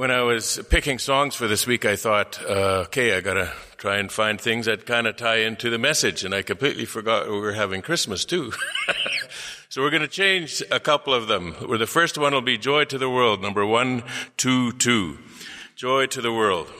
when I was picking songs for this week, I thought, uh, okay, I gotta try and find things that kind of tie into the message, and I completely forgot we were having Christmas too. so we're gonna change a couple of them. Where the first one will be Joy to the World, number one, two, two. Joy to the World.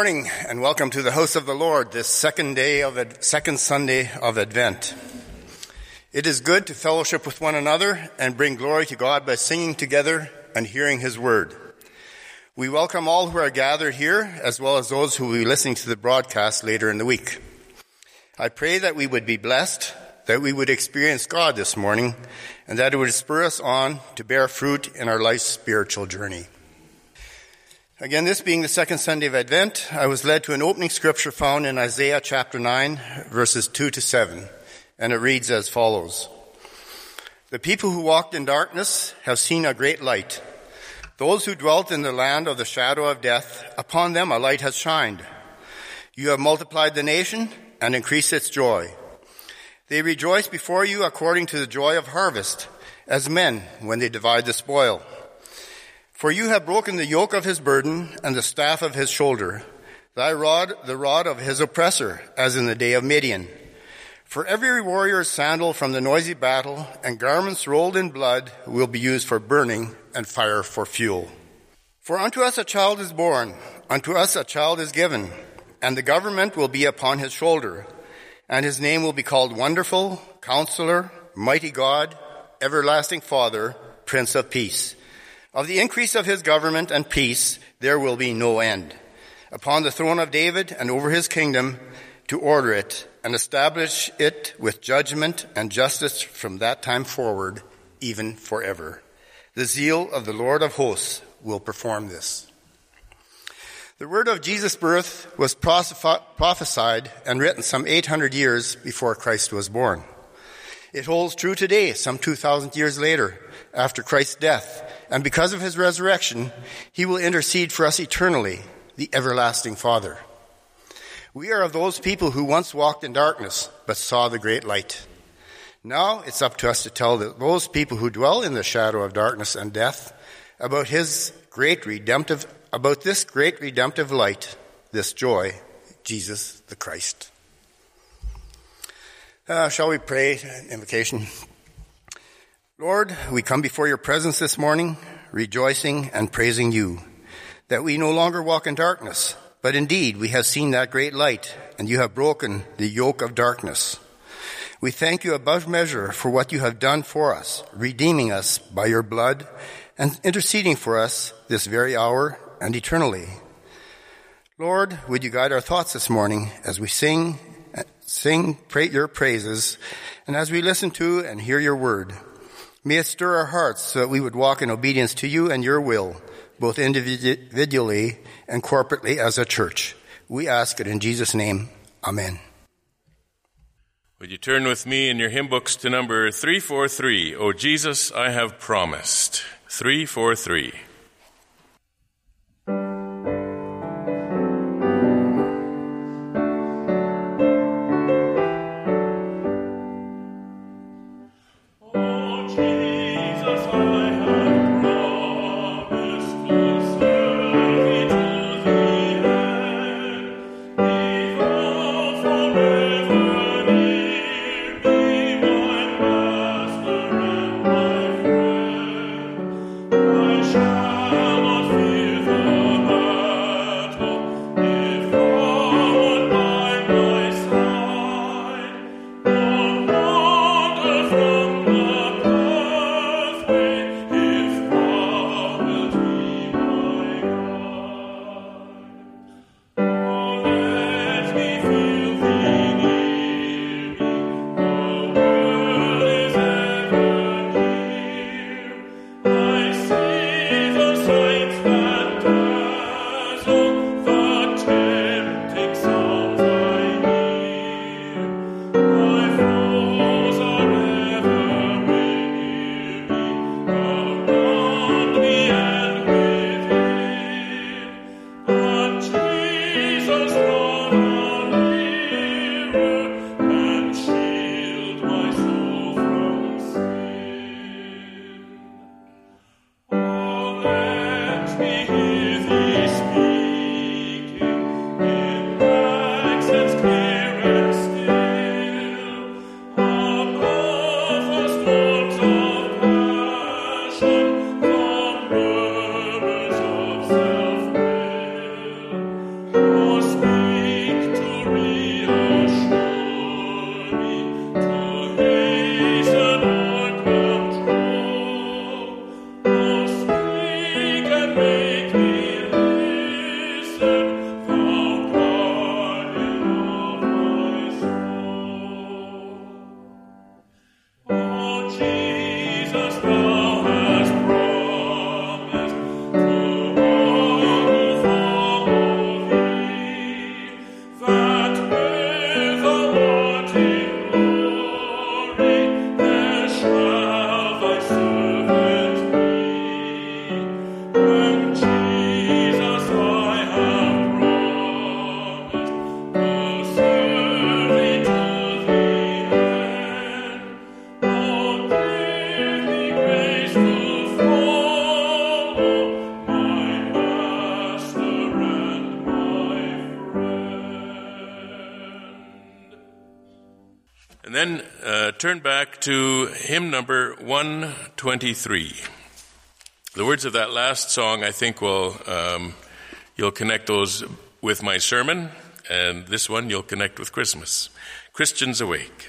Morning and welcome to the house of the Lord this second day of the second Sunday of Advent. It is good to fellowship with one another and bring glory to God by singing together and hearing his word. We welcome all who are gathered here as well as those who will be listening to the broadcast later in the week. I pray that we would be blessed, that we would experience God this morning, and that it would spur us on to bear fruit in our life's spiritual journey. Again, this being the second Sunday of Advent, I was led to an opening scripture found in Isaiah chapter 9, verses 2 to 7, and it reads as follows. The people who walked in darkness have seen a great light. Those who dwelt in the land of the shadow of death, upon them a light has shined. You have multiplied the nation and increased its joy. They rejoice before you according to the joy of harvest, as men when they divide the spoil. For you have broken the yoke of his burden and the staff of his shoulder, thy rod, the rod of his oppressor, as in the day of Midian. For every warrior's sandal from the noisy battle and garments rolled in blood will be used for burning and fire for fuel. For unto us a child is born, unto us a child is given, and the government will be upon his shoulder, and his name will be called Wonderful, Counselor, Mighty God, Everlasting Father, Prince of Peace. Of the increase of his government and peace, there will be no end. Upon the throne of David and over his kingdom, to order it and establish it with judgment and justice from that time forward, even forever. The zeal of the Lord of hosts will perform this. The word of Jesus' birth was prophesied and written some 800 years before Christ was born. It holds true today, some 2,000 years later, after Christ's death and because of his resurrection, he will intercede for us eternally, the everlasting Father. We are of those people who once walked in darkness, but saw the great light. Now it's up to us to tell those people who dwell in the shadow of darkness and death about his great redemptive, about this great redemptive light, this joy, Jesus the Christ. Uh, shall we pray? an Invocation. Lord, we come before your presence this morning, rejoicing and praising you, that we no longer walk in darkness, But indeed, we have seen that great light, and you have broken the yoke of darkness. We thank you above measure for what you have done for us, redeeming us by your blood and interceding for us this very hour and eternally. Lord, would you guide our thoughts this morning as we sing, sing your praises, and as we listen to and hear your word. May it stir our hearts so that we would walk in obedience to you and your will, both individually and corporately as a church. We ask it in Jesus' name. Amen. Would you turn with me in your hymn books to number 343, O Jesus, I have promised. 343. Turn back to hymn number 123. The words of that last song, I think, will um, you'll connect those with my sermon, and this one you'll connect with Christmas. Christians awake.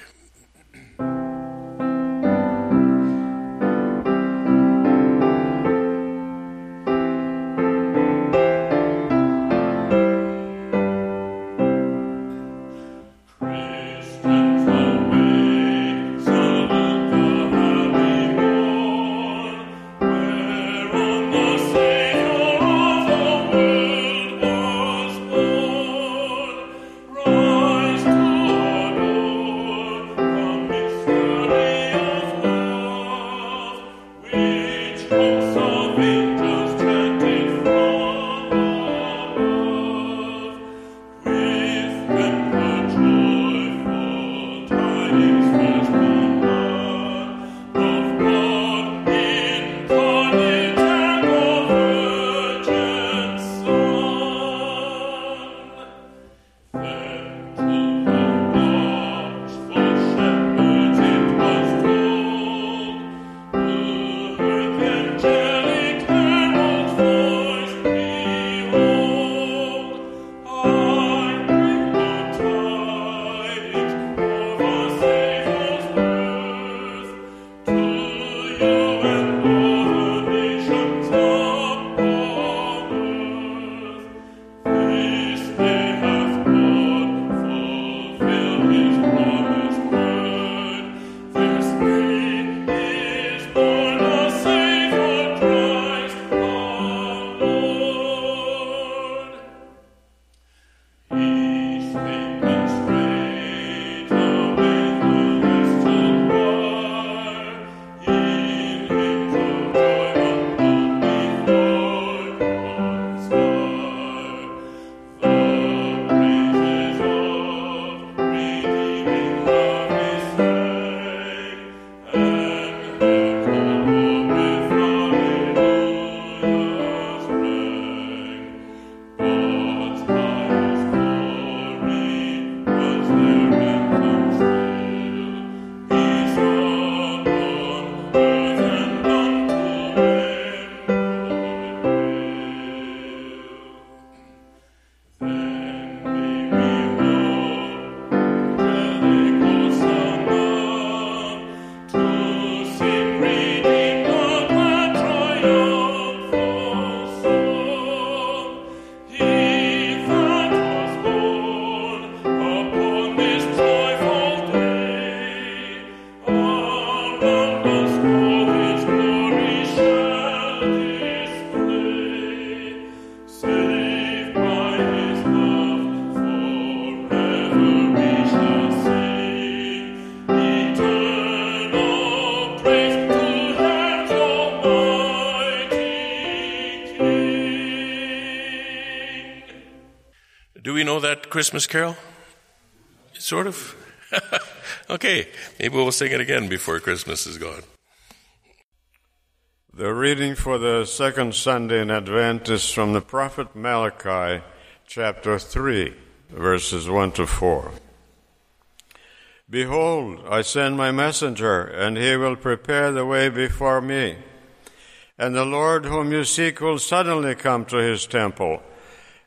Christmas carol? Sort of? okay, maybe we'll sing it again before Christmas is gone. The reading for the second Sunday in Advent is from the prophet Malachi, chapter 3, verses 1 to 4. Behold, I send my messenger, and he will prepare the way before me. And the Lord whom you seek will suddenly come to his temple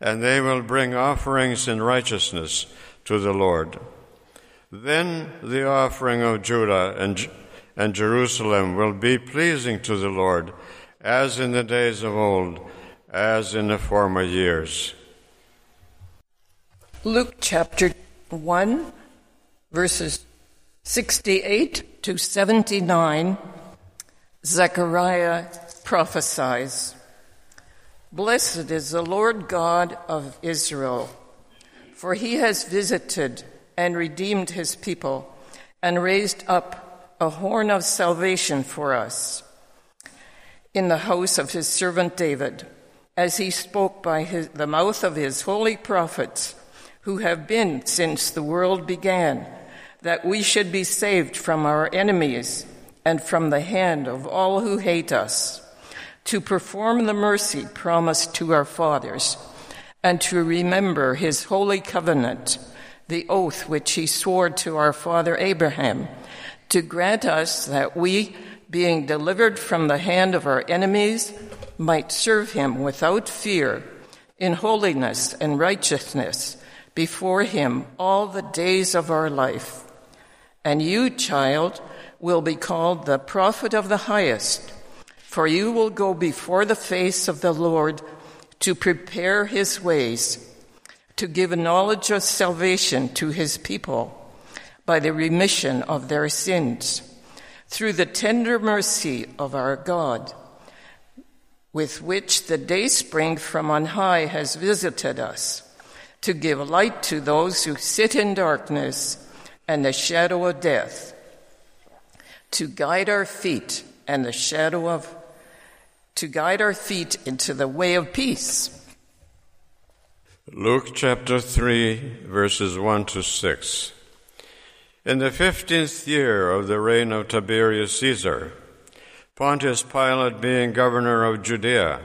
and they will bring offerings in righteousness to the Lord. Then the offering of Judah and, and Jerusalem will be pleasing to the Lord, as in the days of old, as in the former years. Luke chapter 1, verses 68 to 79, Zechariah prophesies. Blessed is the Lord God of Israel, for he has visited and redeemed his people and raised up a horn of salvation for us in the house of his servant David, as he spoke by his, the mouth of his holy prophets, who have been since the world began, that we should be saved from our enemies and from the hand of all who hate us to perform the mercy promised to our fathers, and to remember his holy covenant, the oath which he swore to our father Abraham, to grant us that we, being delivered from the hand of our enemies, might serve him without fear, in holiness and righteousness, before him all the days of our life. And you, child, will be called the prophet of the highest for you will go before the face of the Lord to prepare his ways, to give knowledge of salvation to his people by the remission of their sins, through the tender mercy of our God, with which the dayspring from on high has visited us, to give light to those who sit in darkness and the shadow of death, to guide our feet and the shadow of to guide our feet into the way of peace. Luke chapter 3, verses 1 to 6. In the fifteenth year of the reign of Tiberius Caesar, Pontius Pilate being governor of Judea,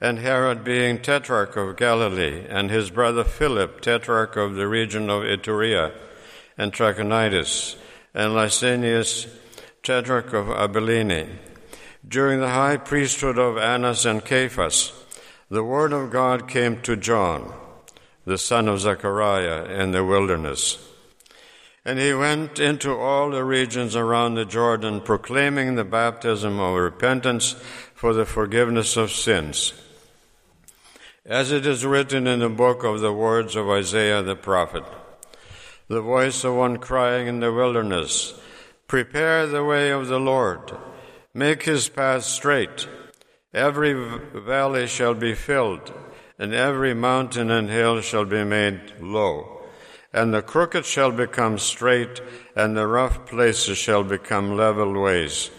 and Herod being tetrarch of Galilee, and his brother Philip tetrarch of the region of Iturea and Trachonitis, and Lysanias tetrarch of Abilene, during the high priesthood of Annas and Caiaphas, the word of God came to John, the son of Zechariah, in the wilderness. And he went into all the regions around the Jordan, proclaiming the baptism of repentance for the forgiveness of sins. As it is written in the book of the words of Isaiah the prophet, the voice of one crying in the wilderness, Prepare the way of the Lord, make his path straight. Every valley shall be filled, and every mountain and hill shall be made low. And the crooked shall become straight, and the rough places shall become level ways.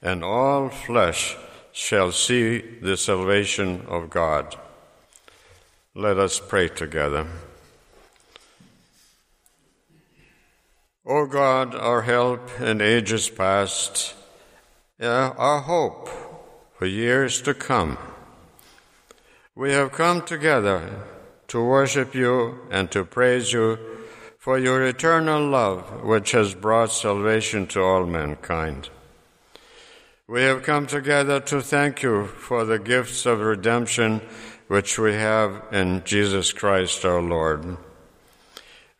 And all flesh shall see the salvation of God. Let us pray together. O God, our help in ages past, our hope for years to come, we have come together to worship you and to praise you for your eternal love, which has brought salvation to all mankind. We have come together to thank you for the gifts of redemption which we have in Jesus Christ our Lord.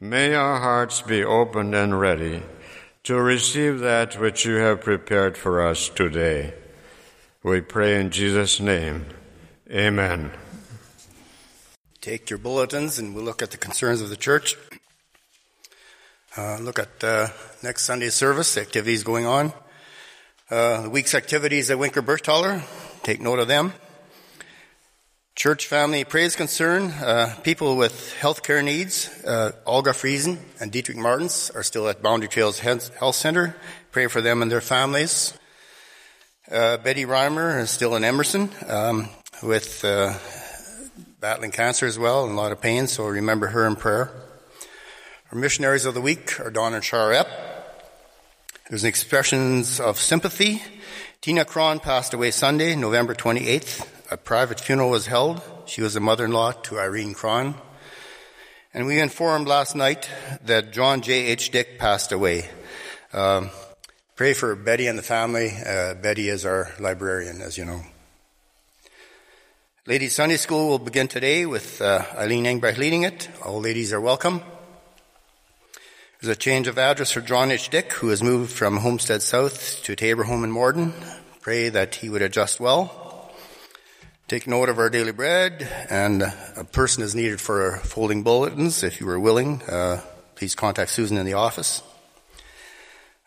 May our hearts be open and ready to receive that which you have prepared for us today. We pray in Jesus' name. Amen. Take your bulletins and we'll look at the concerns of the church. Uh, look at uh, next Sunday's service, activities going on. Uh, the week's activities at Winkler Bergthaler, take note of them. Church family praise concern, uh, people with healthcare needs, uh, Olga Friesen and Dietrich Martins are still at Boundary Trails Health Center. Pray for them and their families. Uh, Betty Reimer is still in Emerson um, with uh, battling cancer as well and a lot of pain, so remember her in prayer. Our missionaries of the week are Don and Char Epp. There's expressions of sympathy. Tina Cron passed away Sunday, November 28th a private funeral was held. She was a mother-in-law to Irene Cron. And we informed last night that John J. H. Dick passed away. Um, pray for Betty and the family. Uh, Betty is our librarian, as you know. Ladies Sunday School will begin today with uh, Eileen Engbrecht leading it. All ladies are welcome. There's a change of address for John H. Dick, who has moved from Homestead South to Tabor Home in Morden. Pray that he would adjust well. Take note of our daily bread, and a person is needed for folding bulletins. If you are willing, uh, please contact Susan in the office.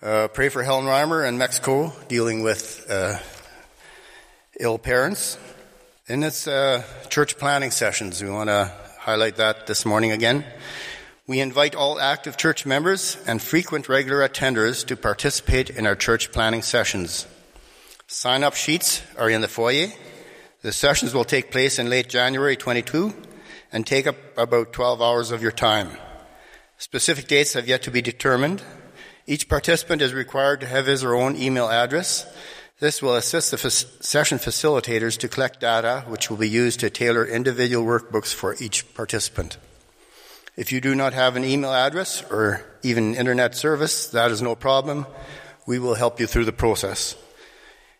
Uh, pray for Helen Reimer in Mexico dealing with uh, ill parents. In its uh, church planning sessions, we want to highlight that this morning again. We invite all active church members and frequent regular attenders to participate in our church planning sessions. Sign up sheets are in the foyer. The sessions will take place in late January 22 and take up about 12 hours of your time. Specific dates have yet to be determined. Each participant is required to have his or her own email address. This will assist the session facilitators to collect data which will be used to tailor individual workbooks for each participant. If you do not have an email address or even internet service, that is no problem. We will help you through the process.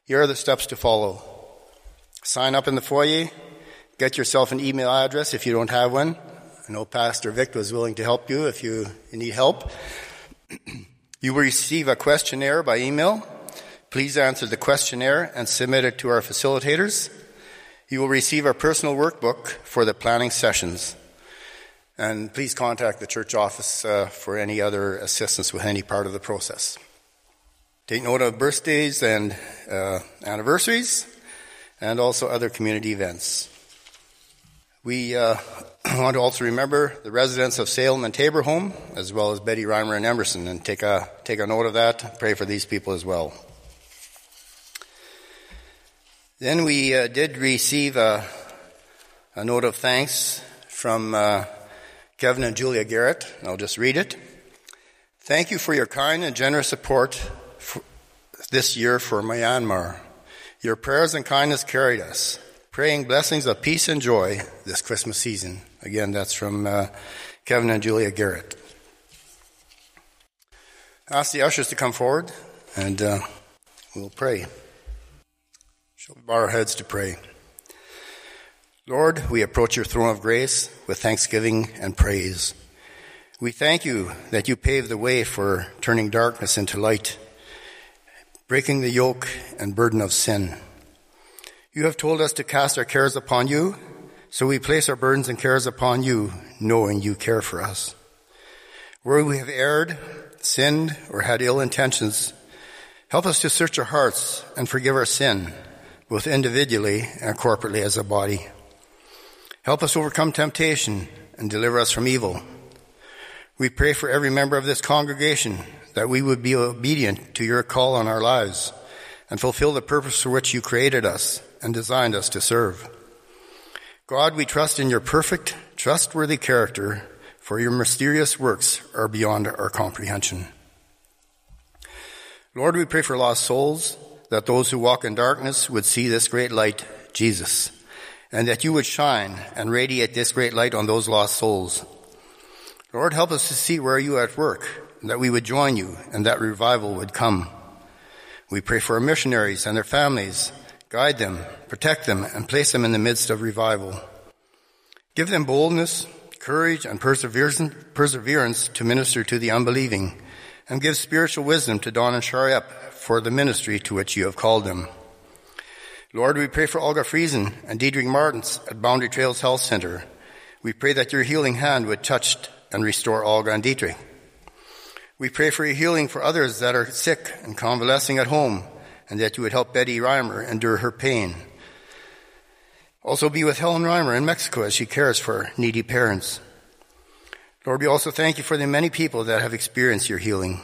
Here are the steps to follow. Sign up in the foyer. Get yourself an email address if you don't have one. I know Pastor Vic was willing to help you if you need help. you will receive a questionnaire by email. Please answer the questionnaire and submit it to our facilitators. You will receive our personal workbook for the planning sessions. And please contact the church office uh, for any other assistance with any part of the process. Take note of birthdays and uh, anniversaries and also other community events. We uh, want to also remember the residents of Salem and Tabor Home, as well as Betty Reimer and Emerson, and take a, take a note of that. Pray for these people as well. Then we uh, did receive a, a, note of thanks from uh, Kevin and Julia Garrett. I'll just read it. Thank you for your kind and generous support this year for Myanmar. Your prayers and kindness carried us, praying blessings of peace and joy this Christmas season. Again, that's from uh, Kevin and Julia Garrett. Ask the ushers to come forward and uh, we'll pray. Shall we bow our heads to pray? Lord, we approach your throne of grace with thanksgiving and praise. We thank you that you paved the way for turning darkness into light, breaking the yoke and burden of sin. You have told us to cast our cares upon you, so we place our burdens and cares upon you, knowing you care for us. Where we have erred, sinned, or had ill intentions, help us to search our hearts and forgive our sin, both individually and corporately as a body. Help us overcome temptation and deliver us from evil. We pray for every member of this congregation that we would be obedient to your call on our lives and fulfill the purpose for which you created us and designed us to serve. God, we trust in your perfect, trustworthy character, for your mysterious works are beyond our comprehension. Lord, we pray for lost souls, that those who walk in darkness would see this great light, Jesus and that you would shine and radiate this great light on those lost souls. Lord, help us to see where you are at work, that we would join you and that revival would come. We pray for our missionaries and their families. Guide them, protect them, and place them in the midst of revival. Give them boldness, courage, and perseverance to minister to the unbelieving, and give spiritual wisdom to Don and Char Epp for the ministry to which you have called them. Lord, we pray for Olga Friesen and Diedrich Martins at Boundary Trails Health Center. We pray that your healing hand would touch and restore Olga and Diedrich. We pray for your healing for others that are sick and convalescing at home, and that you would help Betty Reimer endure her pain. Also be with Helen Reimer in Mexico as she cares for needy parents. Lord, we also thank you for the many people that have experienced your healing.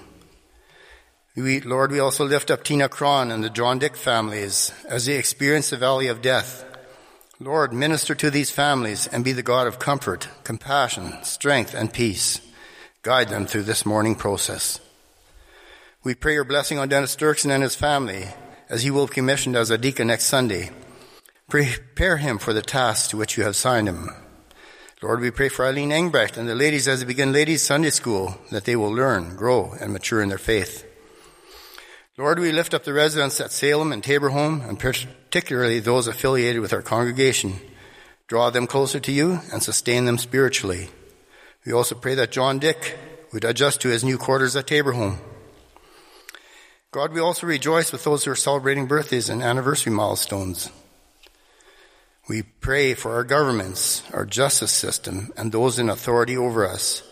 We, Lord, we also lift up Tina Cron and the John Dick families as they experience the valley of death. Lord, minister to these families and be the God of comfort, compassion, strength, and peace. Guide them through this mourning process. We pray your blessing on Dennis Dirksen and his family as he will be commissioned as a deacon next Sunday. Prepare him for the task to which you have signed him. Lord, we pray for Eileen Engbrecht and the ladies as they begin ladies Sunday school that they will learn, grow, and mature in their faith. Lord, we lift up the residents at Salem and Tabor Home, and particularly those affiliated with our congregation. Draw them closer to you and sustain them spiritually. We also pray that John Dick would adjust to his new quarters at Tabor Home. God, we also rejoice with those who are celebrating birthdays and anniversary milestones. We pray for our governments, our justice system, and those in authority over us.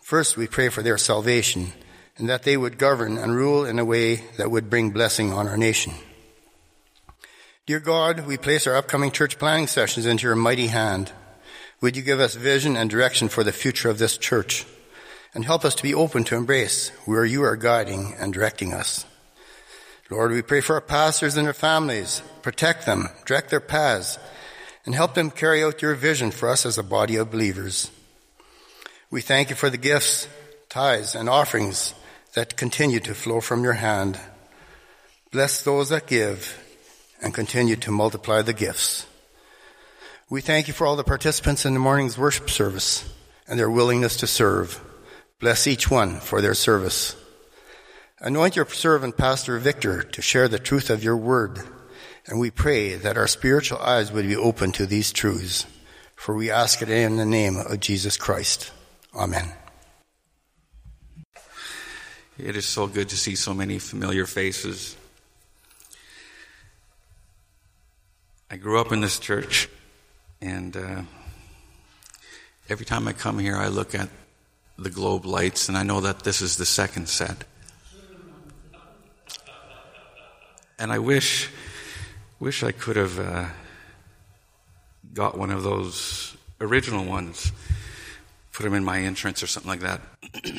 First, we pray for their salvation and that they would govern and rule in a way that would bring blessing on our nation. Dear God, we place our upcoming church planning sessions into your mighty hand. Would you give us vision and direction for the future of this church and help us to be open to embrace where you are guiding and directing us. Lord, we pray for our pastors and their families. Protect them, direct their paths, and help them carry out your vision for us as a body of believers. We thank you for the gifts, tithes, and offerings that continue to flow from your hand. Bless those that give and continue to multiply the gifts. We thank you for all the participants in the morning's worship service and their willingness to serve. Bless each one for their service. Anoint your servant, Pastor Victor, to share the truth of your word. And we pray that our spiritual eyes would be open to these truths. For we ask it in the name of Jesus Christ. Amen. It is so good to see so many familiar faces. I grew up in this church, and uh, every time I come here, I look at the globe lights, and I know that this is the second set. And I wish, wish I could have uh, got one of those original ones, put them in my entrance or something like that.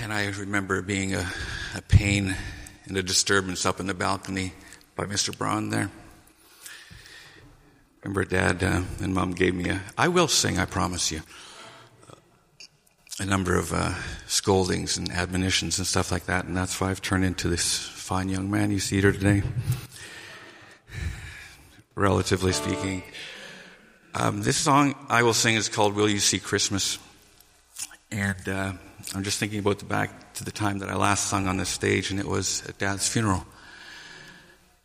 And I remember being a, a pain and a disturbance up in the balcony by Mr. Braun there. Remember, Dad uh, and Mom gave me a, I will sing, I promise you, a number of uh, scoldings and admonitions and stuff like that, and that's why I've turned into this fine young man you see here today, relatively speaking. Um, this song I will sing is called Will You See Christmas? And uh, I'm just thinking about the back to the time that I last sung on this stage, and it was at Dad's funeral.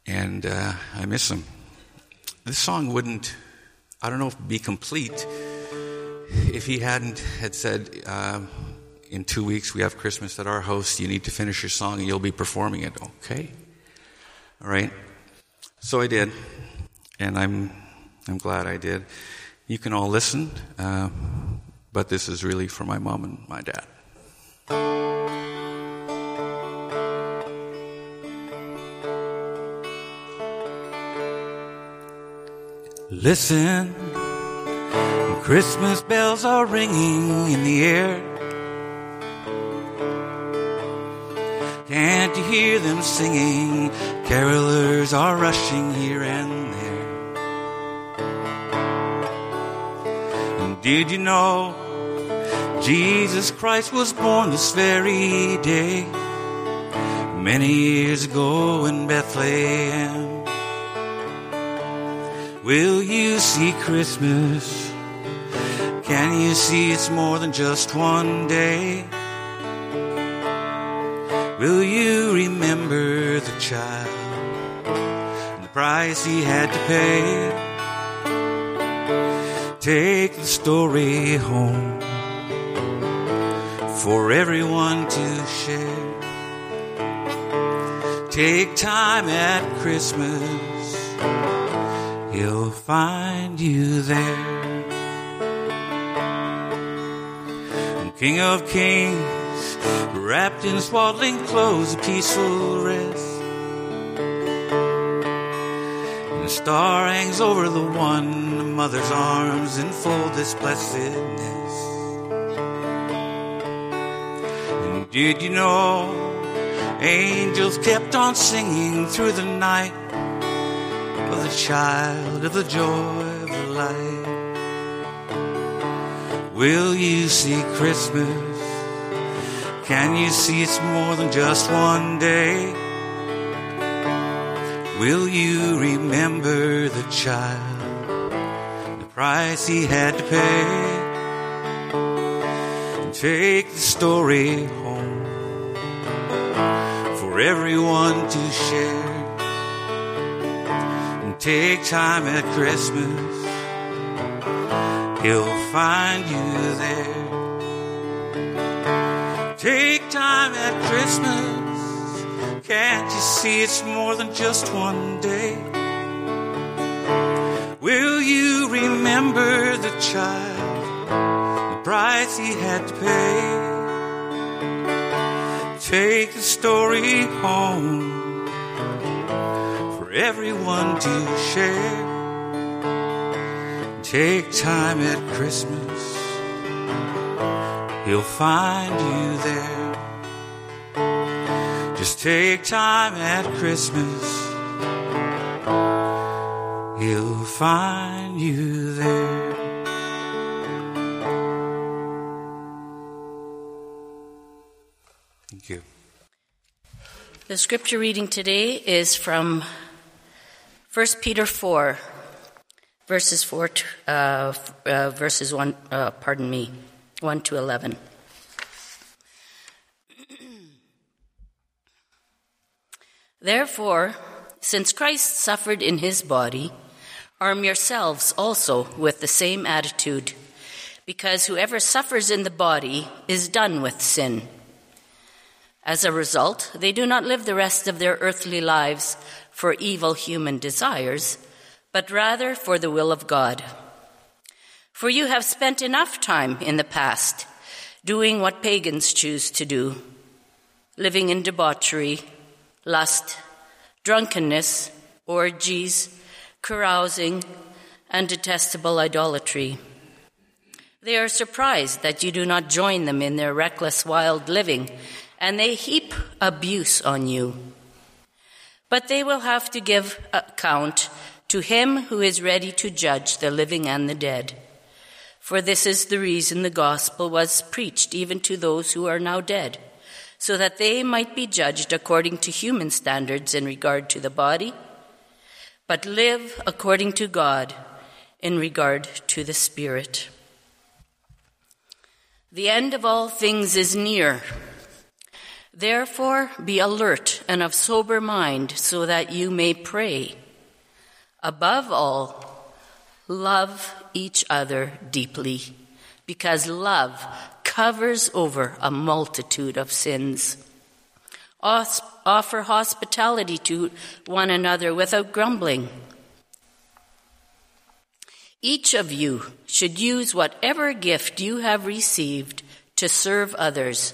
And uh, I miss him. This song wouldn't, I don't know, be complete if he hadn't had said, uh, in two weeks we have Christmas at our house. You need to finish your song and you'll be performing it. Okay. All right. So I did, and I'm I'm glad I did. You can all listen, uh, but this is really for my mom and my dad. Listen, Christmas bells are ringing in the air. Can't you hear them singing? Carolers are rushing here and there. And did you know Jesus Christ was born this very day? Many years ago in Bethlehem. Will you see Christmas? Can you see it's more than just one day? Will you remember the child and the price he had to pay? Take the story home for everyone to share. Take time at Christmas, he'll find you there. King of Kings, wrapped in swaddling clothes, a peaceful rest. And a star hangs over the one, a mother's arms enfold this blessedness. And did you know angels kept on singing through the night child of the joy of life. Will you see Christmas? Can you see it's more than just one day? Will you remember the child, the price he had to pay? And take the story home for everyone to share. Take time at Christmas He'll find you there. Take time at Christmas. Can't you see it's more than just one day? Will you remember the child, the price he had to pay? Take the story home for everyone to share. Take time at Christmas, he'll find you there. Just take time at Christmas, he'll find you there. Thank you. The scripture reading today is from 1 Peter 4, verses 4 to, uh, uh, verses 1, uh, pardon me, 1 to 11. Therefore, since Christ suffered in his body, arm yourselves also with the same attitude, because whoever suffers in the body is done with sin. As a result, they do not live the rest of their earthly lives for evil human desires, but rather for the will of God. For you have spent enough time in the past doing what pagans choose to do, living in debauchery, lust, drunkenness, orgies, carousing, and detestable idolatry. They are surprised that you do not join them in their reckless, wild living, and they heap abuse on you. But they will have to give account to him who is ready to judge the living and the dead. For this is the reason the gospel was preached even to those who are now dead, so that they might be judged according to human standards in regard to the body, but live according to God in regard to the spirit. The end of all things is near. Therefore, be alert and of sober mind so that you may pray. Above all, love each other deeply, because love covers over a multitude of sins. Offer hospitality to one another without grumbling. Each of you should use whatever gift you have received to serve others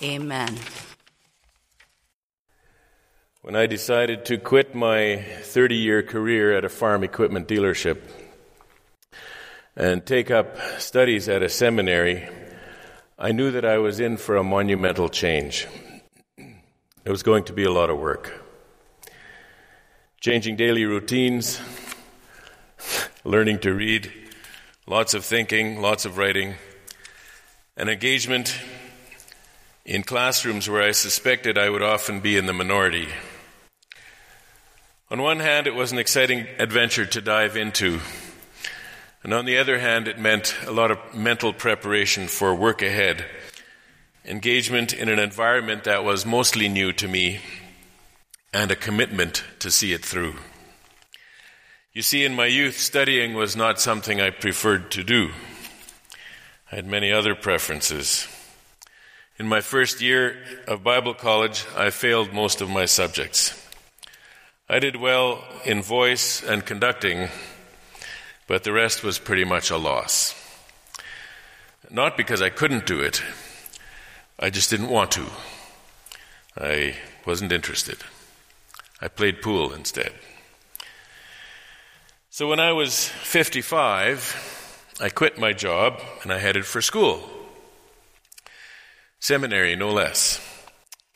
Amen. When I decided to quit my 30 year career at a farm equipment dealership and take up studies at a seminary, I knew that I was in for a monumental change. It was going to be a lot of work. Changing daily routines, learning to read, lots of thinking, lots of writing, an engagement in classrooms where I suspected I would often be in the minority. On one hand, it was an exciting adventure to dive into. And on the other hand, it meant a lot of mental preparation for work ahead, engagement in an environment that was mostly new to me, and a commitment to see it through. You see, in my youth, studying was not something I preferred to do. I had many other preferences. In my first year of Bible college, I failed most of my subjects. I did well in voice and conducting but the rest was pretty much a loss. Not because I couldn't do it, I just didn't want to. I wasn't interested. I played pool instead. So when I was 55, I quit my job and I headed for school. Seminary, no less.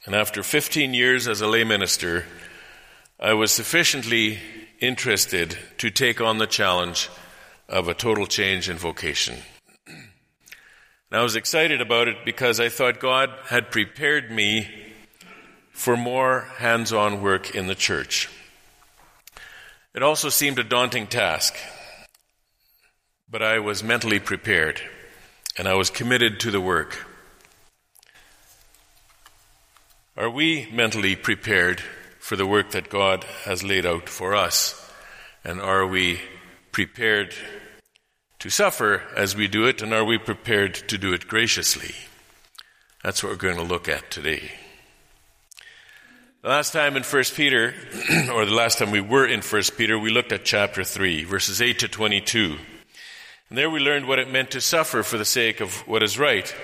And after 15 years as a lay minister, I was sufficiently interested to take on the challenge of a total change in vocation. And I was excited about it because I thought God had prepared me for more hands on work in the church. It also seemed a daunting task, but I was mentally prepared and I was committed to the work. Are we mentally prepared for the work that God has laid out for us? And are we prepared to suffer as we do it, and are we prepared to do it graciously? That's what we're going to look at today. The last time in 1 Peter, or the last time we were in 1 Peter, we looked at chapter 3, verses 8 to 22. And there we learned what it meant to suffer for the sake of what is right.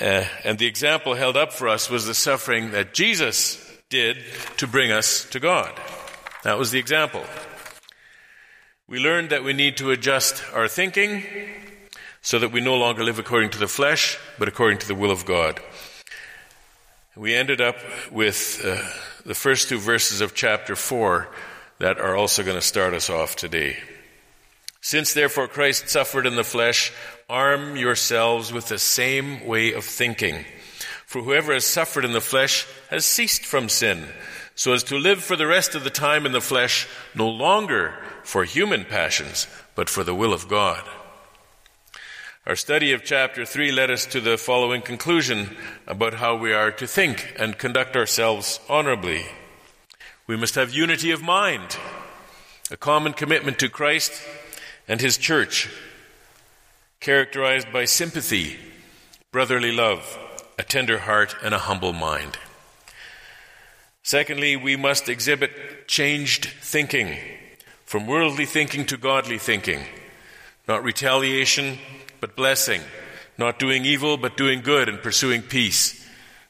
Uh, and the example held up for us was the suffering that Jesus did to bring us to God. That was the example. We learned that we need to adjust our thinking so that we no longer live according to the flesh, but according to the will of God. We ended up with uh, the first two verses of chapter 4 that are also going to start us off today. Since therefore Christ suffered in the flesh, arm yourselves with the same way of thinking. For whoever has suffered in the flesh has ceased from sin, so as to live for the rest of the time in the flesh no longer for human passions, but for the will of God. Our study of chapter 3 led us to the following conclusion about how we are to think and conduct ourselves honorably. We must have unity of mind, a common commitment to Christ and His church, characterized by sympathy, brotherly love, a tender heart, and a humble mind. Secondly, we must exhibit changed thinking from worldly thinking to godly thinking. Not retaliation, but blessing. Not doing evil, but doing good and pursuing peace.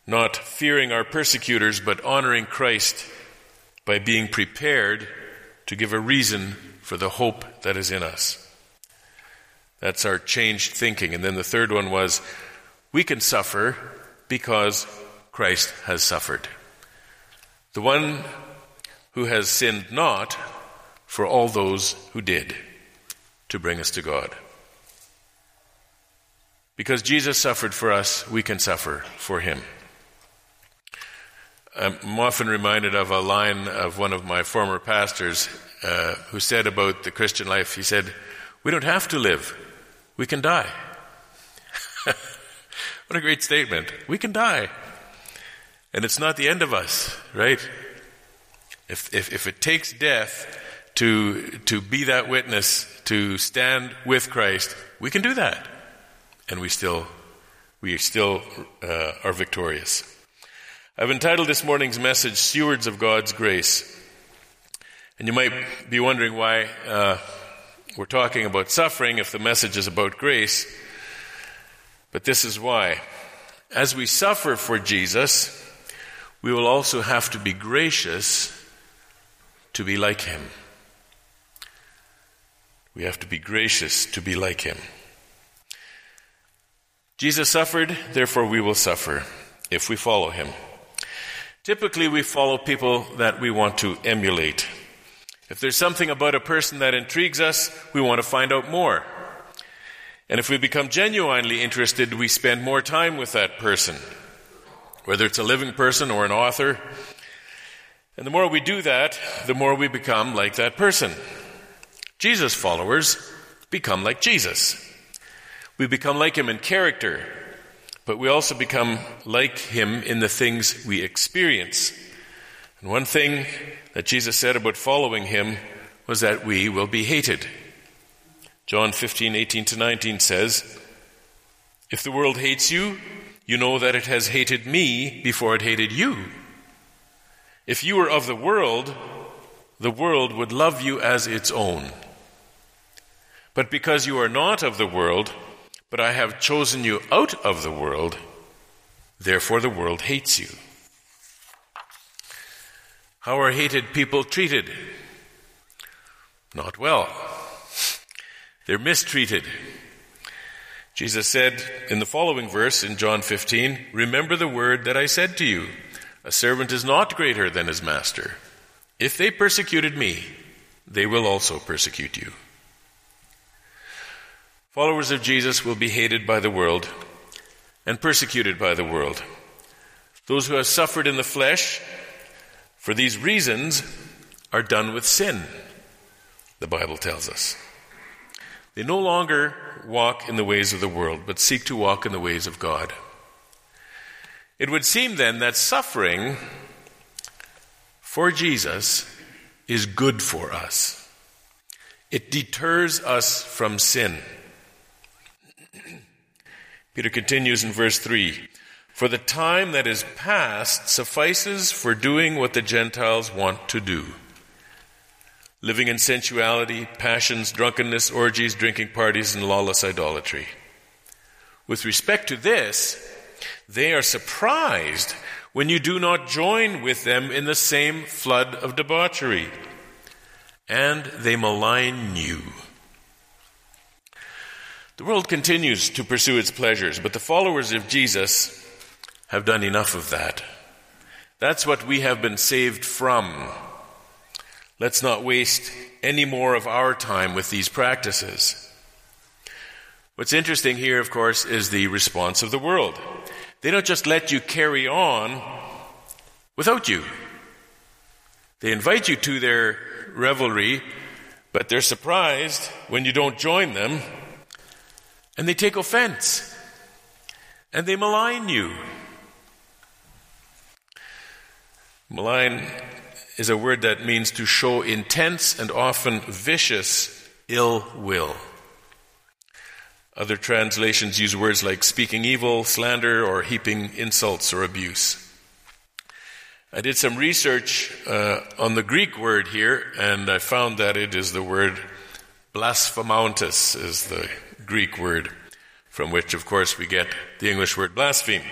Not fearing our persecutors, but honoring Christ by being prepared to give a reason for the hope that is in us. That's our changed thinking. And then the third one was we can suffer because Christ has suffered. The one who has sinned not for all those who did to bring us to God. Because Jesus suffered for us, we can suffer for him. I'm often reminded of a line of one of my former pastors uh, who said about the Christian life, he said, We don't have to live, we can die. what a great statement. We can die. And it's not the end of us, right? If, if, if it takes death to, to be that witness, to stand with Christ, we can do that. And we still, we still uh, are victorious. I've entitled this morning's message, Stewards of God's Grace. And you might be wondering why uh, we're talking about suffering if the message is about grace. But this is why. As we suffer for Jesus, we will also have to be gracious to be like him. We have to be gracious to be like him. Jesus suffered, therefore we will suffer if we follow him. Typically, we follow people that we want to emulate. If there's something about a person that intrigues us, we want to find out more. And if we become genuinely interested, we spend more time with that person, whether it's a living person or an author, and the more we do that, the more we become like that person. Jesus followers become like Jesus. We become like him in character, but we also become like him in the things we experience. And one thing that Jesus said about following him was that we will be hated. John 15, 18 to 19 says, If the world hates you, you know that it has hated me before it hated you. If you were of the world, the world would love you as its own. But because you are not of the world, but I have chosen you out of the world, therefore the world hates you. How are hated people treated? Not well. They're mistreated. Jesus said in the following verse in John 15, Remember the word that I said to you. A servant is not greater than his master. If they persecuted me, they will also persecute you. Followers of Jesus will be hated by the world and persecuted by the world. Those who have suffered in the flesh for these reasons are done with sin, the Bible tells us. They no longer walk in the ways of the world, but seek to walk in the ways of God. It would seem then that suffering for Jesus is good for us. It deters us from sin. Peter continues in verse 3 For the time that is past suffices for doing what the Gentiles want to do living in sensuality, passions, drunkenness, orgies, drinking parties, and lawless idolatry. With respect to this, they are surprised when you do not join with them in the same flood of debauchery, and they malign you. The world continues to pursue its pleasures, but the followers of Jesus have done enough of that. That's what we have been saved from. Let's not waste any more of our time with these practices. What's interesting here, of course, is the response of the world. They don't just let you carry on without you. They invite you to their revelry, but they're surprised when you don't join them, and they take offense, and they malign you. Malign is a word that means to show intense and often vicious ill will. Other translations use words like speaking evil, slander, or heaping insults or abuse. I did some research uh, on the Greek word here, and I found that it is the word blasphemontes, is the Greek word, from which, of course, we get the English word blaspheme.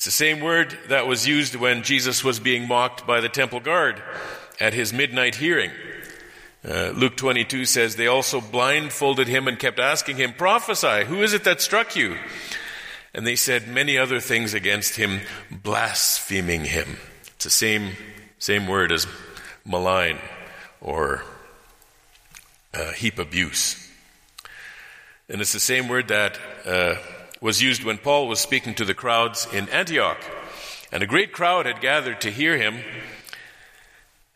It's the same word that was used when Jesus was being mocked by the temple guard at his midnight hearing. Uh, Luke 22 says, They also blindfolded him and kept asking him, Prophesy, who is it that struck you? And they said many other things against him, blaspheming him. It's the same, same word as malign or uh, heap abuse. And it's the same word that uh, was used when Paul was speaking to the crowds in Antioch. And a great crowd had gathered to hear him.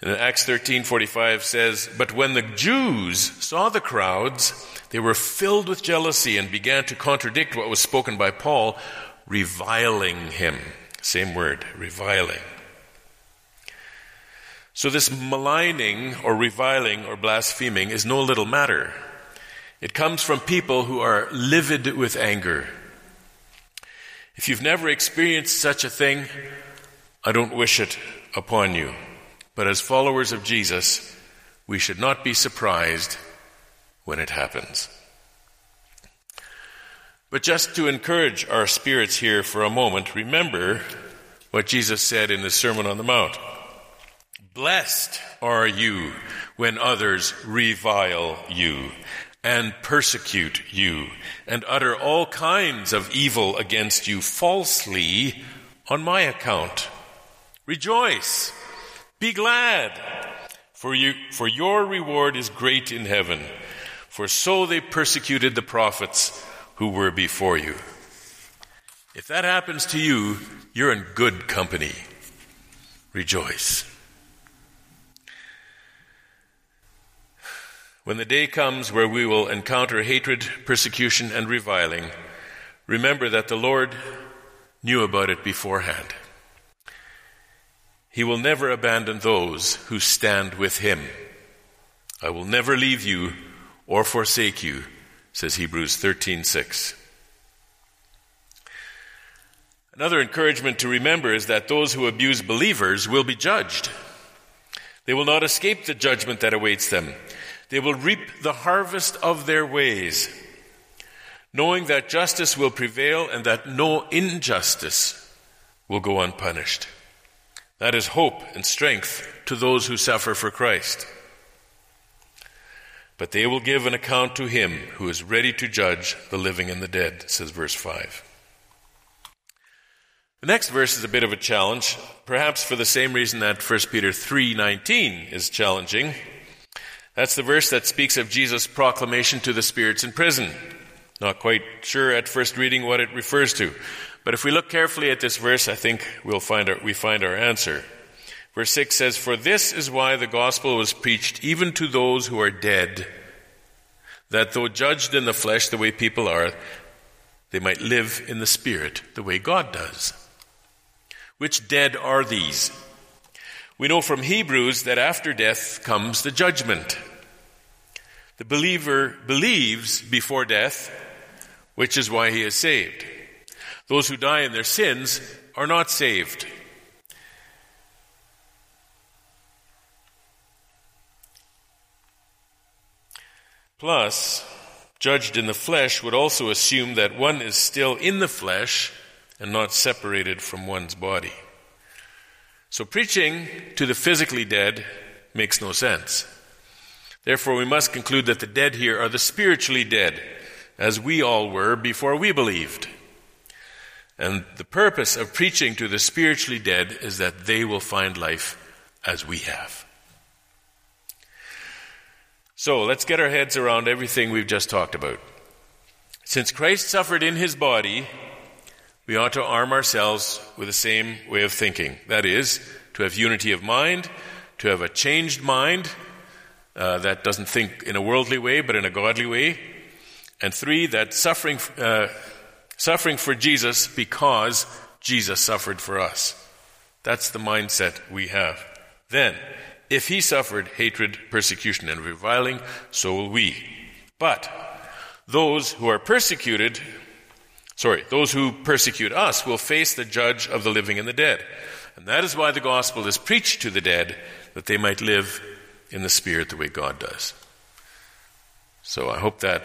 And Acts 13:45 says, "But when the Jews saw the crowds, they were filled with jealousy and began to contradict what was spoken by Paul, reviling him." Same word, reviling. So this maligning or reviling or blaspheming is no little matter. It comes from people who are livid with anger. If you've never experienced such a thing, I don't wish it upon you. But as followers of Jesus, we should not be surprised when it happens. But just to encourage our spirits here for a moment, remember what Jesus said in the Sermon on the Mount. Blessed are you when others revile you and persecute you and utter all kinds of evil against you falsely on my account. Rejoice, be glad, for you, for your reward is great in heaven. For so they persecuted the prophets who were before you. If that happens to you, you're in good company. Rejoice. When the day comes where we will encounter hatred, persecution, and reviling, remember that the Lord knew about it beforehand. He will never abandon those who stand with him. I will never leave you or forsake you, says Hebrews 13:6. Another encouragement to remember is that those who abuse believers will be judged. They will not escape the judgment that awaits them. They will reap the harvest of their ways, knowing that justice will prevail and that no injustice will go unpunished. That is hope and strength to those who suffer for Christ. But they will give an account to him who is ready to judge the living and the dead, says verse 5. The next verse is a bit of a challenge, perhaps for the same reason that 1 Peter 3:19 is challenging. That's the verse that speaks of Jesus' proclamation to the spirits in prison. Not quite sure at first reading what it refers to. But if we look carefully at this verse, I think we'll find our, we find our answer. Verse 6 says, For this is why the gospel was preached even to those who are dead, that though judged in the flesh the way people are, they might live in the spirit the way God does. Which dead are these? We know from Hebrews that after death comes the judgment. The believer believes before death, which is why he is saved. Those who die in their sins are not saved. Plus, judged in the flesh would also assume that one is still in the flesh and not separated from one's body. So preaching to the physically dead makes no sense. Therefore, we must conclude that the dead here are the spiritually dead, as we all were before we believed. And the purpose of preaching to the spiritually dead is that they will find life as we have. So let's get our heads around everything we've just talked about. Since Christ suffered in his body, we ought to arm ourselves with the same way of thinking. That is, to have unity of mind, to have a changed mind uh, that doesn't think in a worldly way but in a godly way. And three, that suffering, uh, suffering for Jesus because Jesus suffered for us. That's the mindset we have. Then, if he suffered hatred, persecution, and reviling, so will we. But those who are persecuted sorry, those who persecute us will face the judge of the living and the dead. And that is why the gospel is preached to the dead, that they might live in the spirit the way God does. So I hope that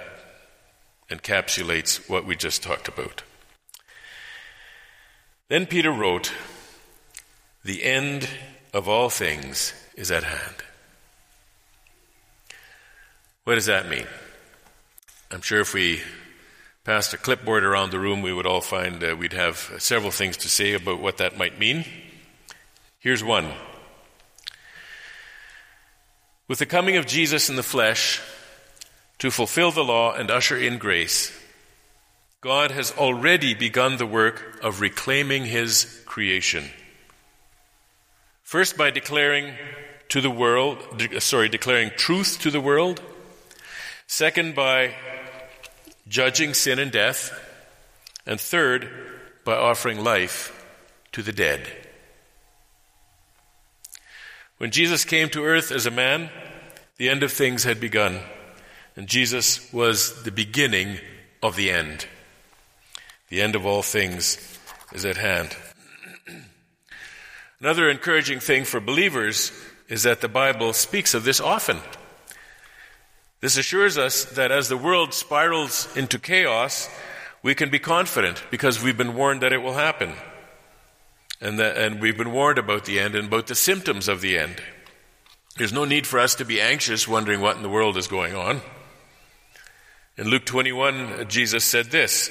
encapsulates what we just talked about. Then Peter wrote, The end of all things is at hand. What does that mean? I'm sure if we passed a clipboard around the room, we would all find uh, we'd have several things to say about what that might mean. Here's one With the coming of Jesus in the flesh to fulfill the law and usher in grace, God has already begun the work of reclaiming his creation. First, by declaring to the world, sorry, declaring truth to the world. Second, by judging sin and death. And third, by offering life to the dead. When Jesus came to earth as a man, the end of things had begun, and Jesus was the beginning of the end. The end of all things is at hand. Another encouraging thing for believers is that the Bible speaks of this often. This assures us that as the world spirals into chaos, we can be confident because we've been warned that it will happen. And, that, and we've been warned about the end and about the symptoms of the end. There's no need for us to be anxious, wondering what in the world is going on. In Luke 21, Jesus said this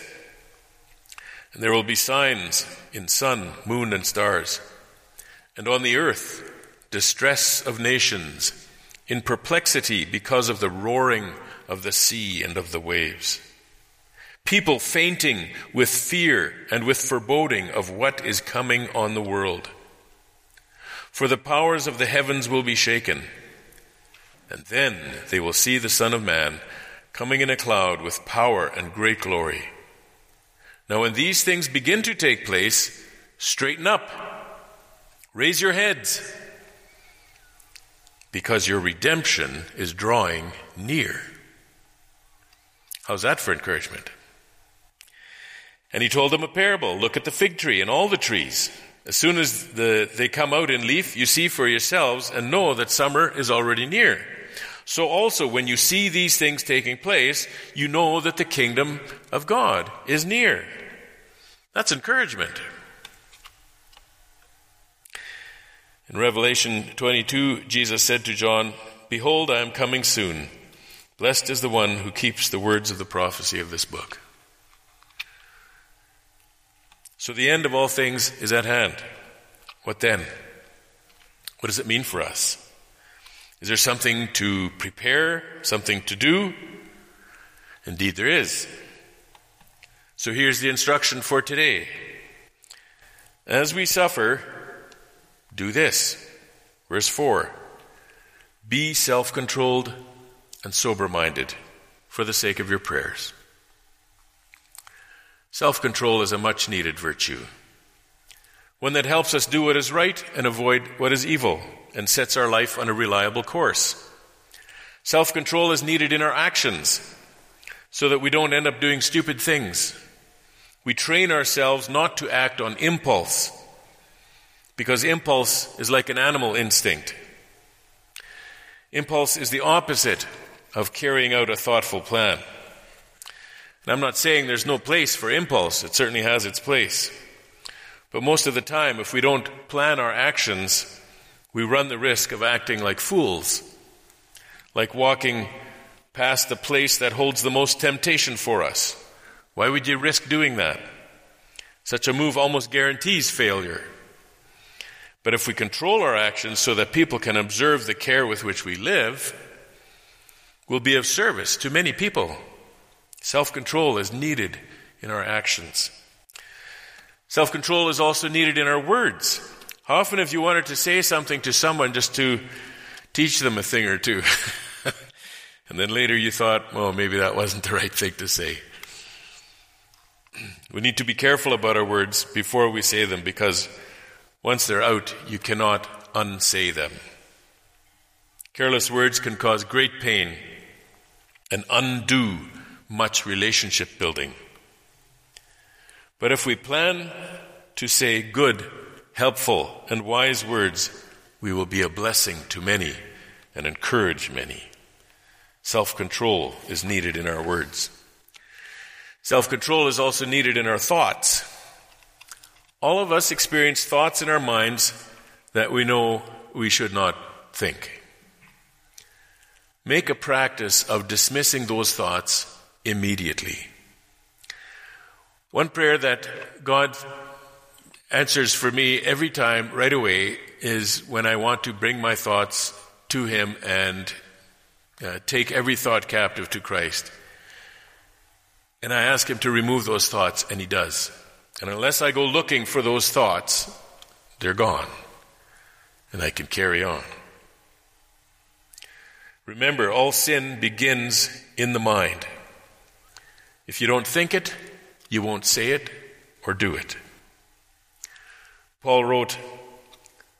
And there will be signs in sun, moon, and stars, and on the earth, distress of nations in perplexity because of the roaring of the sea and of the waves. People fainting with fear and with foreboding of what is coming on the world. For the powers of the heavens will be shaken, and then they will see the Son of Man coming in a cloud with power and great glory. Now, when these things begin to take place, straighten up, raise your heads because your redemption is drawing near. How's that for encouragement? And he told them a parable. Look at the fig tree and all the trees. As soon as the, they come out in leaf, you see for yourselves and know that summer is already near. So also, when you see these things taking place, you know that the kingdom of God is near. That's encouragement. In Revelation 22, Jesus said to John, Behold, I am coming soon. Blessed is the one who keeps the words of the prophecy of this book. So the end of all things is at hand. What then? What does it mean for us? Is there something to prepare, something to do? Indeed, there is. So here's the instruction for today. As we suffer, do this. Verse 4 Be self controlled and sober minded for the sake of your prayers. Self control is a much needed virtue, one that helps us do what is right and avoid what is evil, and sets our life on a reliable course. Self control is needed in our actions so that we don't end up doing stupid things. We train ourselves not to act on impulse because impulse is like an animal instinct. Impulse is the opposite of carrying out a thoughtful plan. And I'm not saying there's no place for impulse, it certainly has its place. But most of the time, if we don't plan our actions, we run the risk of acting like fools, like walking past the place that holds the most temptation for us. Why would you risk doing that? Such a move almost guarantees failure. But if we control our actions so that people can observe the care with which we live, we'll be of service to many people. Self control is needed in our actions. Self control is also needed in our words. How often have you wanted to say something to someone just to teach them a thing or two? and then later you thought, well, maybe that wasn't the right thing to say. We need to be careful about our words before we say them because once they're out, you cannot unsay them. Careless words can cause great pain and undo much relationship building. But if we plan to say good, helpful, and wise words, we will be a blessing to many and encourage many. Self control is needed in our words. Self control is also needed in our thoughts. All of us experience thoughts in our minds that we know we should not think. Make a practice of dismissing those thoughts immediately. One prayer that God answers for me every time right away is when I want to bring my thoughts to Him and uh, take every thought captive to Christ. And I ask Him to remove those thoughts, and He does. And unless I go looking for those thoughts, they're gone. And I can carry on. Remember, all sin begins in the mind. If you don't think it, you won't say it or do it. Paul wrote,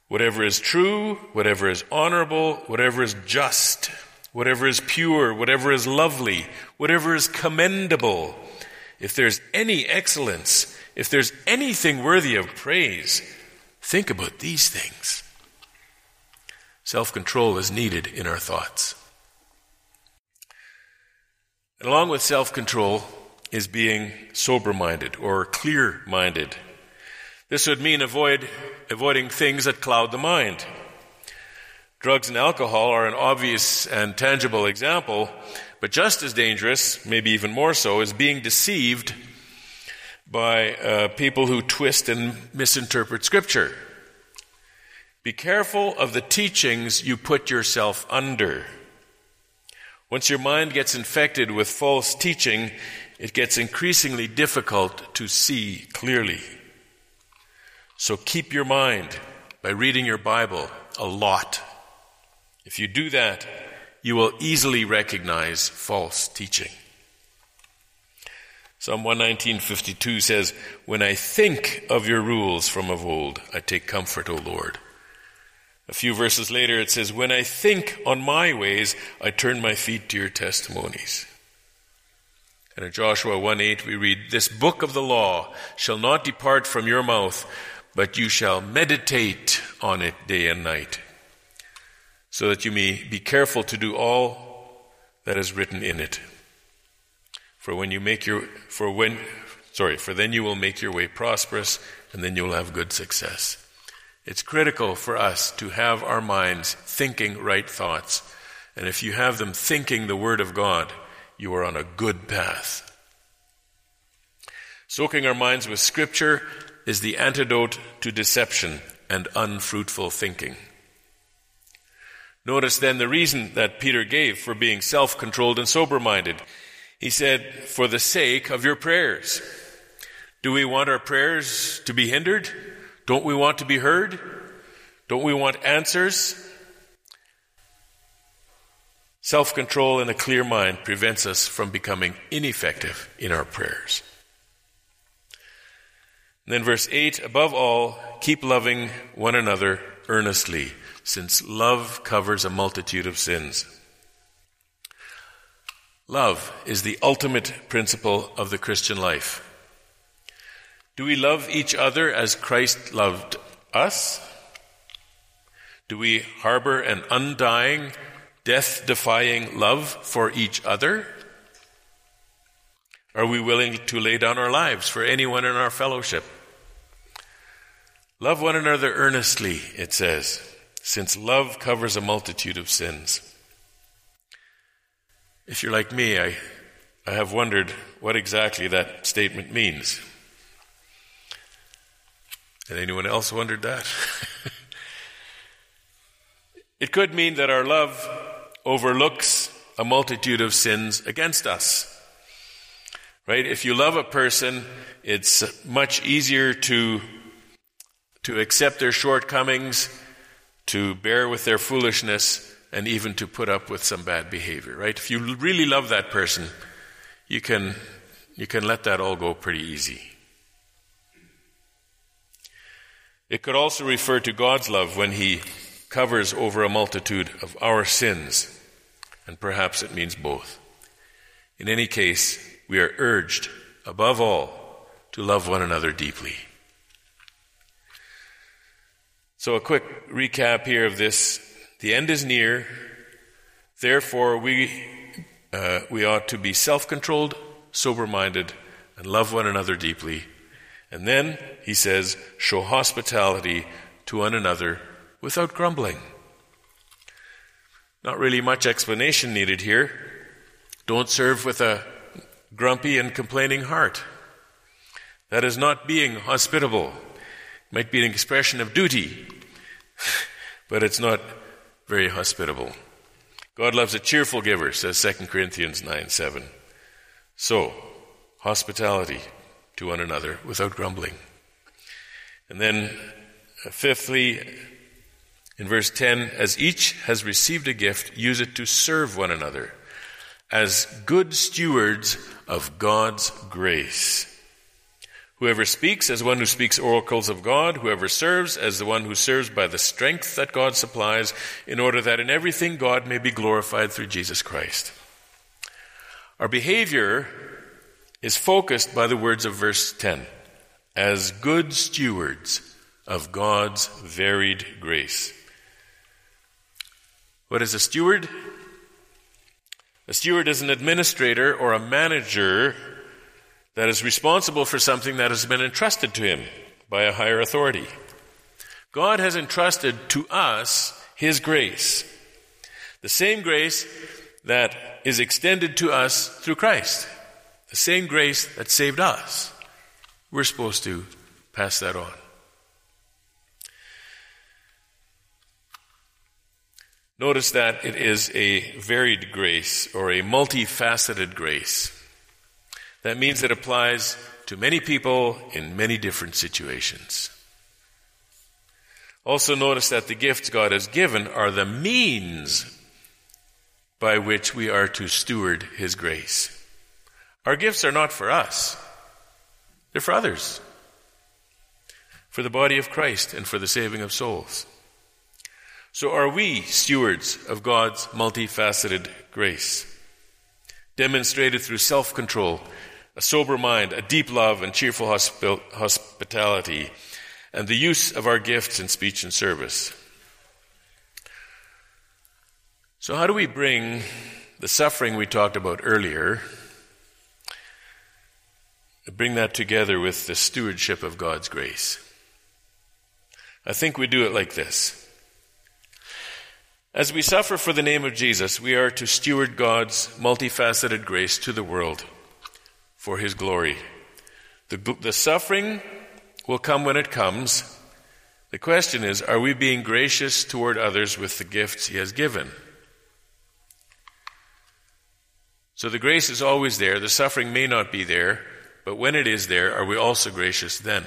Whatever is true, whatever is honorable, whatever is just, whatever is pure, whatever is lovely, whatever is commendable, if there's any excellence, if there's anything worthy of praise, think about these things. Self control is needed in our thoughts. And along with self control is being sober minded or clear minded. This would mean avoid, avoiding things that cloud the mind. Drugs and alcohol are an obvious and tangible example, but just as dangerous, maybe even more so, is being deceived by uh, people who twist and misinterpret Scripture. Be careful of the teachings you put yourself under. Once your mind gets infected with false teaching, it gets increasingly difficult to see clearly. So keep your mind by reading your Bible a lot. If you do that, you will easily recognize false teaching. Psalm 119.52 says, When I think of your rules from of old, I take comfort, O Lord. A few verses later it says, When I think on my ways, I turn my feet to your testimonies. And in Joshua 1 8 we read, This book of the law shall not depart from your mouth, but you shall meditate on it day and night, so that you may be careful to do all that is written in it. For when you make your for when sorry, for then you will make your way prosperous, and then you will have good success. It's critical for us to have our minds thinking right thoughts. And if you have them thinking the Word of God, you are on a good path. Soaking our minds with Scripture is the antidote to deception and unfruitful thinking. Notice then the reason that Peter gave for being self controlled and sober minded. He said, For the sake of your prayers. Do we want our prayers to be hindered? Don't we want to be heard? Don't we want answers? Self control and a clear mind prevents us from becoming ineffective in our prayers. And then, verse 8 above all, keep loving one another earnestly, since love covers a multitude of sins. Love is the ultimate principle of the Christian life. Do we love each other as Christ loved us? Do we harbor an undying, death defying love for each other? Are we willing to lay down our lives for anyone in our fellowship? Love one another earnestly, it says, since love covers a multitude of sins. If you're like me, I, I have wondered what exactly that statement means. Had anyone else wondered that? it could mean that our love overlooks a multitude of sins against us. Right? If you love a person, it's much easier to, to accept their shortcomings, to bear with their foolishness, and even to put up with some bad behavior. Right? If you really love that person, you can, you can let that all go pretty easy. It could also refer to God's love when He covers over a multitude of our sins, and perhaps it means both. In any case, we are urged, above all, to love one another deeply. So, a quick recap here of this. The end is near. Therefore, we, uh, we ought to be self controlled, sober minded, and love one another deeply and then, he says, show hospitality to one another without grumbling. Not really much explanation needed here. Don't serve with a grumpy and complaining heart. That is not being hospitable. It might be an expression of duty, but it's not very hospitable. God loves a cheerful giver, says 2 Corinthians 9 7. So, hospitality to one another without grumbling. And then, uh, fifthly, in verse 10, as each has received a gift, use it to serve one another as good stewards of God's grace. Whoever speaks as one who speaks oracles of God, whoever serves as the one who serves by the strength that God supplies, in order that in everything God may be glorified through Jesus Christ. Our behavior is focused by the words of verse 10 as good stewards of God's varied grace. What is a steward? A steward is an administrator or a manager that is responsible for something that has been entrusted to him by a higher authority. God has entrusted to us His grace. The same grace that is extended to us through Christ. The same grace that saved us. We're supposed to pass that on. Notice that it is a varied grace or a multifaceted grace. That means it applies to many people in many different situations. Also, notice that the gifts God has given are the means by which we are to steward His grace. Our gifts are not for us, they're for others, for the body of Christ and for the saving of souls. So are we stewards of God's multifaceted grace, demonstrated through self control, a sober mind, a deep love, and cheerful hospitality, and the use of our gifts in speech and service. So, how do we bring the suffering we talked about earlier, bring that together with the stewardship of God's grace? I think we do it like this. As we suffer for the name of Jesus, we are to steward God's multifaceted grace to the world for His glory. The, the suffering will come when it comes. The question is are we being gracious toward others with the gifts He has given? So the grace is always there. The suffering may not be there, but when it is there, are we also gracious then?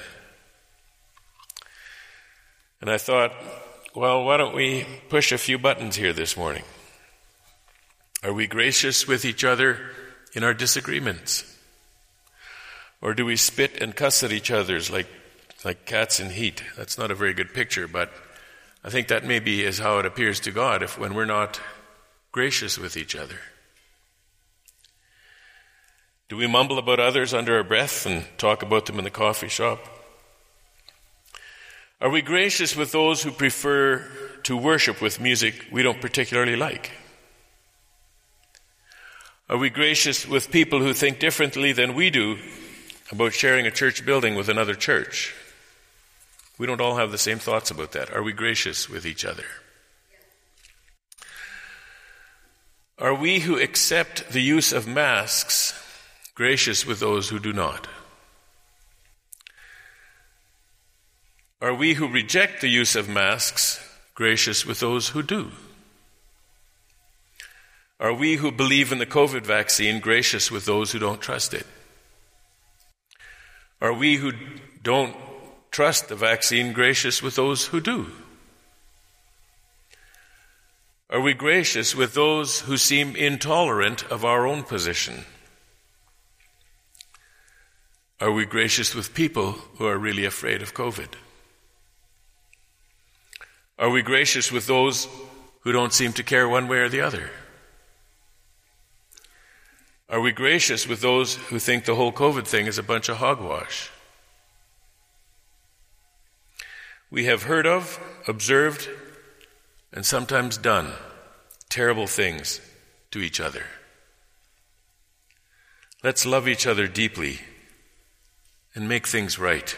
And I thought, well, why don't we push a few buttons here this morning? Are we gracious with each other in our disagreements? Or do we spit and cuss at each other like, like cats in heat? That's not a very good picture, but I think that maybe is how it appears to God if when we're not gracious with each other. Do we mumble about others under our breath and talk about them in the coffee shop? Are we gracious with those who prefer to worship with music we don't particularly like? Are we gracious with people who think differently than we do about sharing a church building with another church? We don't all have the same thoughts about that. Are we gracious with each other? Are we who accept the use of masks gracious with those who do not? Are we who reject the use of masks gracious with those who do? Are we who believe in the COVID vaccine gracious with those who don't trust it? Are we who don't trust the vaccine gracious with those who do? Are we gracious with those who seem intolerant of our own position? Are we gracious with people who are really afraid of COVID? Are we gracious with those who don't seem to care one way or the other? Are we gracious with those who think the whole COVID thing is a bunch of hogwash? We have heard of, observed, and sometimes done terrible things to each other. Let's love each other deeply and make things right.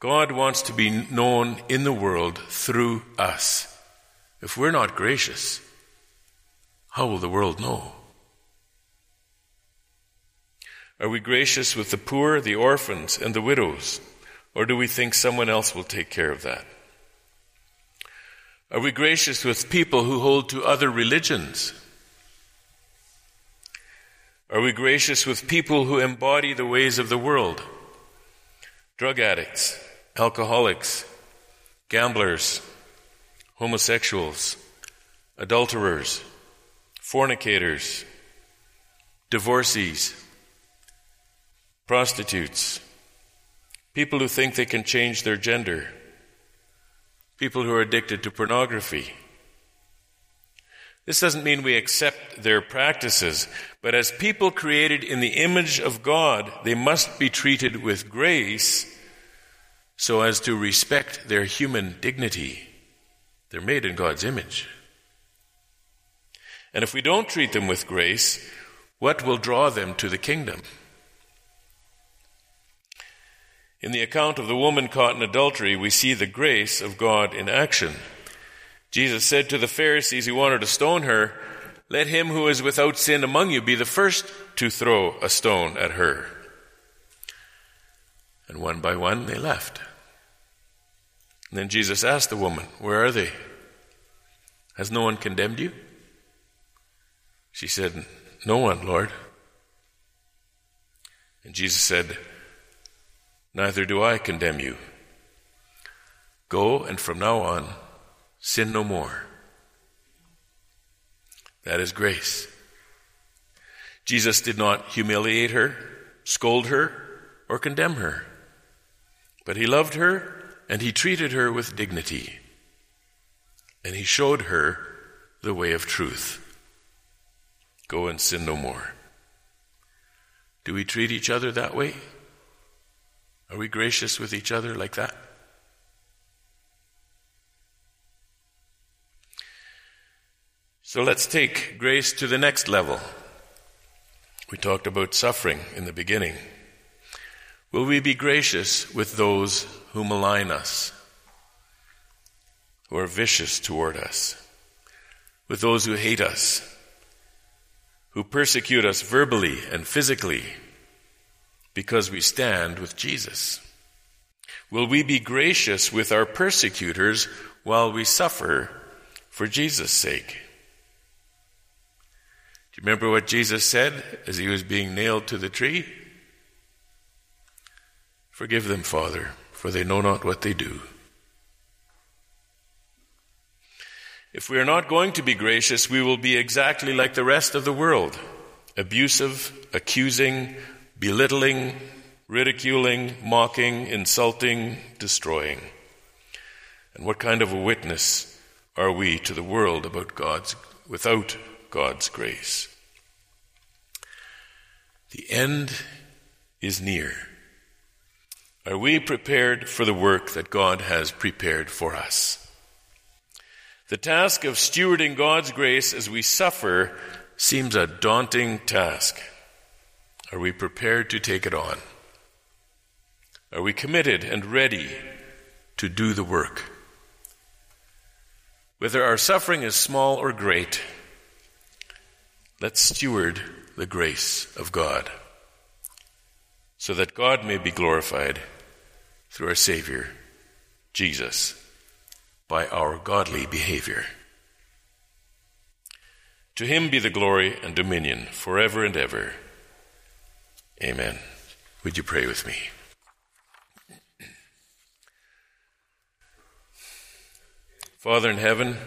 God wants to be known in the world through us. If we're not gracious, how will the world know? Are we gracious with the poor, the orphans, and the widows? Or do we think someone else will take care of that? Are we gracious with people who hold to other religions? Are we gracious with people who embody the ways of the world? Drug addicts, alcoholics, gamblers, homosexuals, adulterers, fornicators, divorcees, prostitutes, people who think they can change their gender, people who are addicted to pornography. This doesn't mean we accept their practices, but as people created in the image of God, they must be treated with grace so as to respect their human dignity. They're made in God's image. And if we don't treat them with grace, what will draw them to the kingdom? In the account of the woman caught in adultery, we see the grace of God in action. Jesus said to the Pharisees who wanted to stone her, Let him who is without sin among you be the first to throw a stone at her. And one by one they left. And then Jesus asked the woman, Where are they? Has no one condemned you? She said, No one, Lord. And Jesus said, Neither do I condemn you. Go, and from now on, sin no more. That is grace. Jesus did not humiliate her, scold her, or condemn her, but he loved her and he treated her with dignity, and he showed her the way of truth. Go and sin no more. Do we treat each other that way? Are we gracious with each other like that? So let's take grace to the next level. We talked about suffering in the beginning. Will we be gracious with those who malign us, who are vicious toward us, with those who hate us, who persecute us verbally and physically because we stand with Jesus? Will we be gracious with our persecutors while we suffer for Jesus' sake? Do you remember what Jesus said as he was being nailed to the tree? Forgive them, Father, for they know not what they do. If we are not going to be gracious, we will be exactly like the rest of the world abusive, accusing, belittling, ridiculing, mocking, insulting, destroying. And what kind of a witness are we to the world about God's without God's grace? The end is near. Are we prepared for the work that God has prepared for us? The task of stewarding God's grace as we suffer seems a daunting task. Are we prepared to take it on? Are we committed and ready to do the work? Whether our suffering is small or great, let's steward the grace of God so that God may be glorified through our Savior, Jesus, by our godly behavior. To him be the glory and dominion forever and ever. Amen. Would you pray with me? Father in heaven,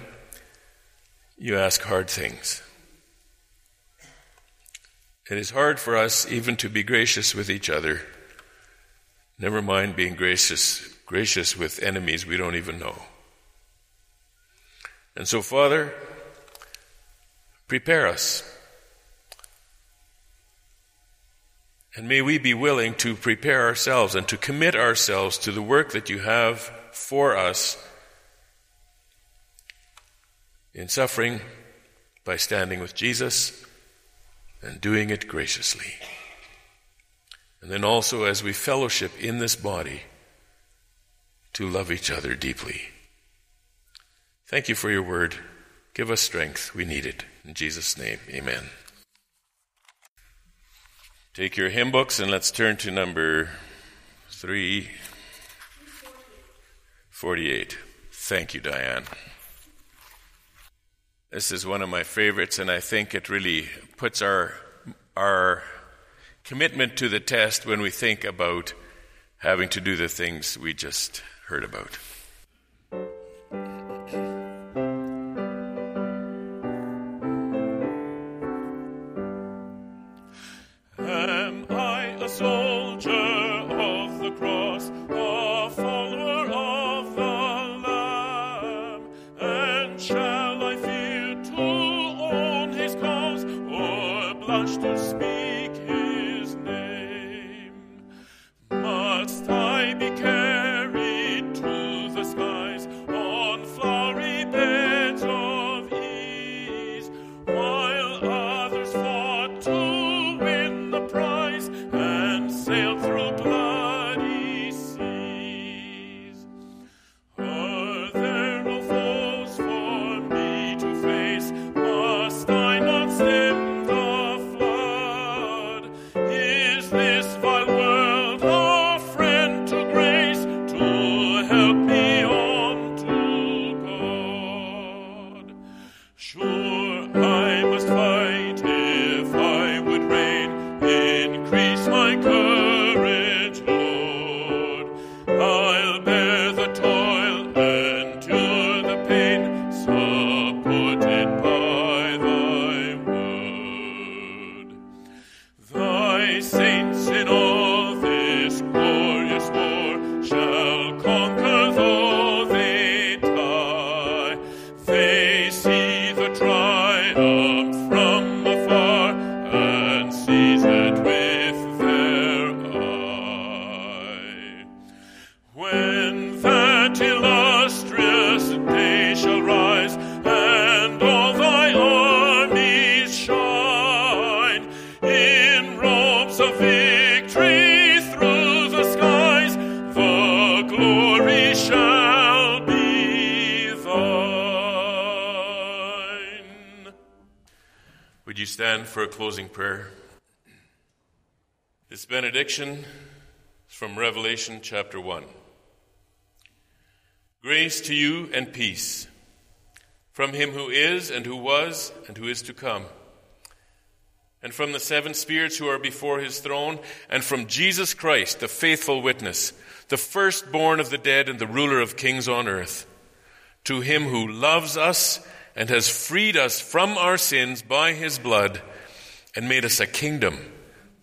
you ask hard things. It is hard for us even to be gracious with each other. Never mind being gracious, gracious with enemies we don't even know. And so, Father, prepare us. And may we be willing to prepare ourselves and to commit ourselves to the work that you have for us in suffering by standing with Jesus and doing it graciously. And then also as we fellowship in this body, to love each other deeply. Thank you for your word. Give us strength. We need it. In Jesus' name, amen. Take your hymn books and let's turn to number 348. Thank you, Diane. This is one of my favorites, and I think it really puts our, our commitment to the test when we think about having to do the things we just heard about. Benediction from Revelation chapter 1. Grace to you and peace from him who is, and who was, and who is to come, and from the seven spirits who are before his throne, and from Jesus Christ, the faithful witness, the firstborn of the dead and the ruler of kings on earth, to him who loves us and has freed us from our sins by his blood and made us a kingdom,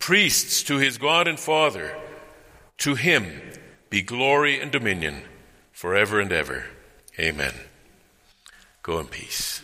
priests to his God and Father. To him be glory and dominion forever and ever. Amen. Go in peace.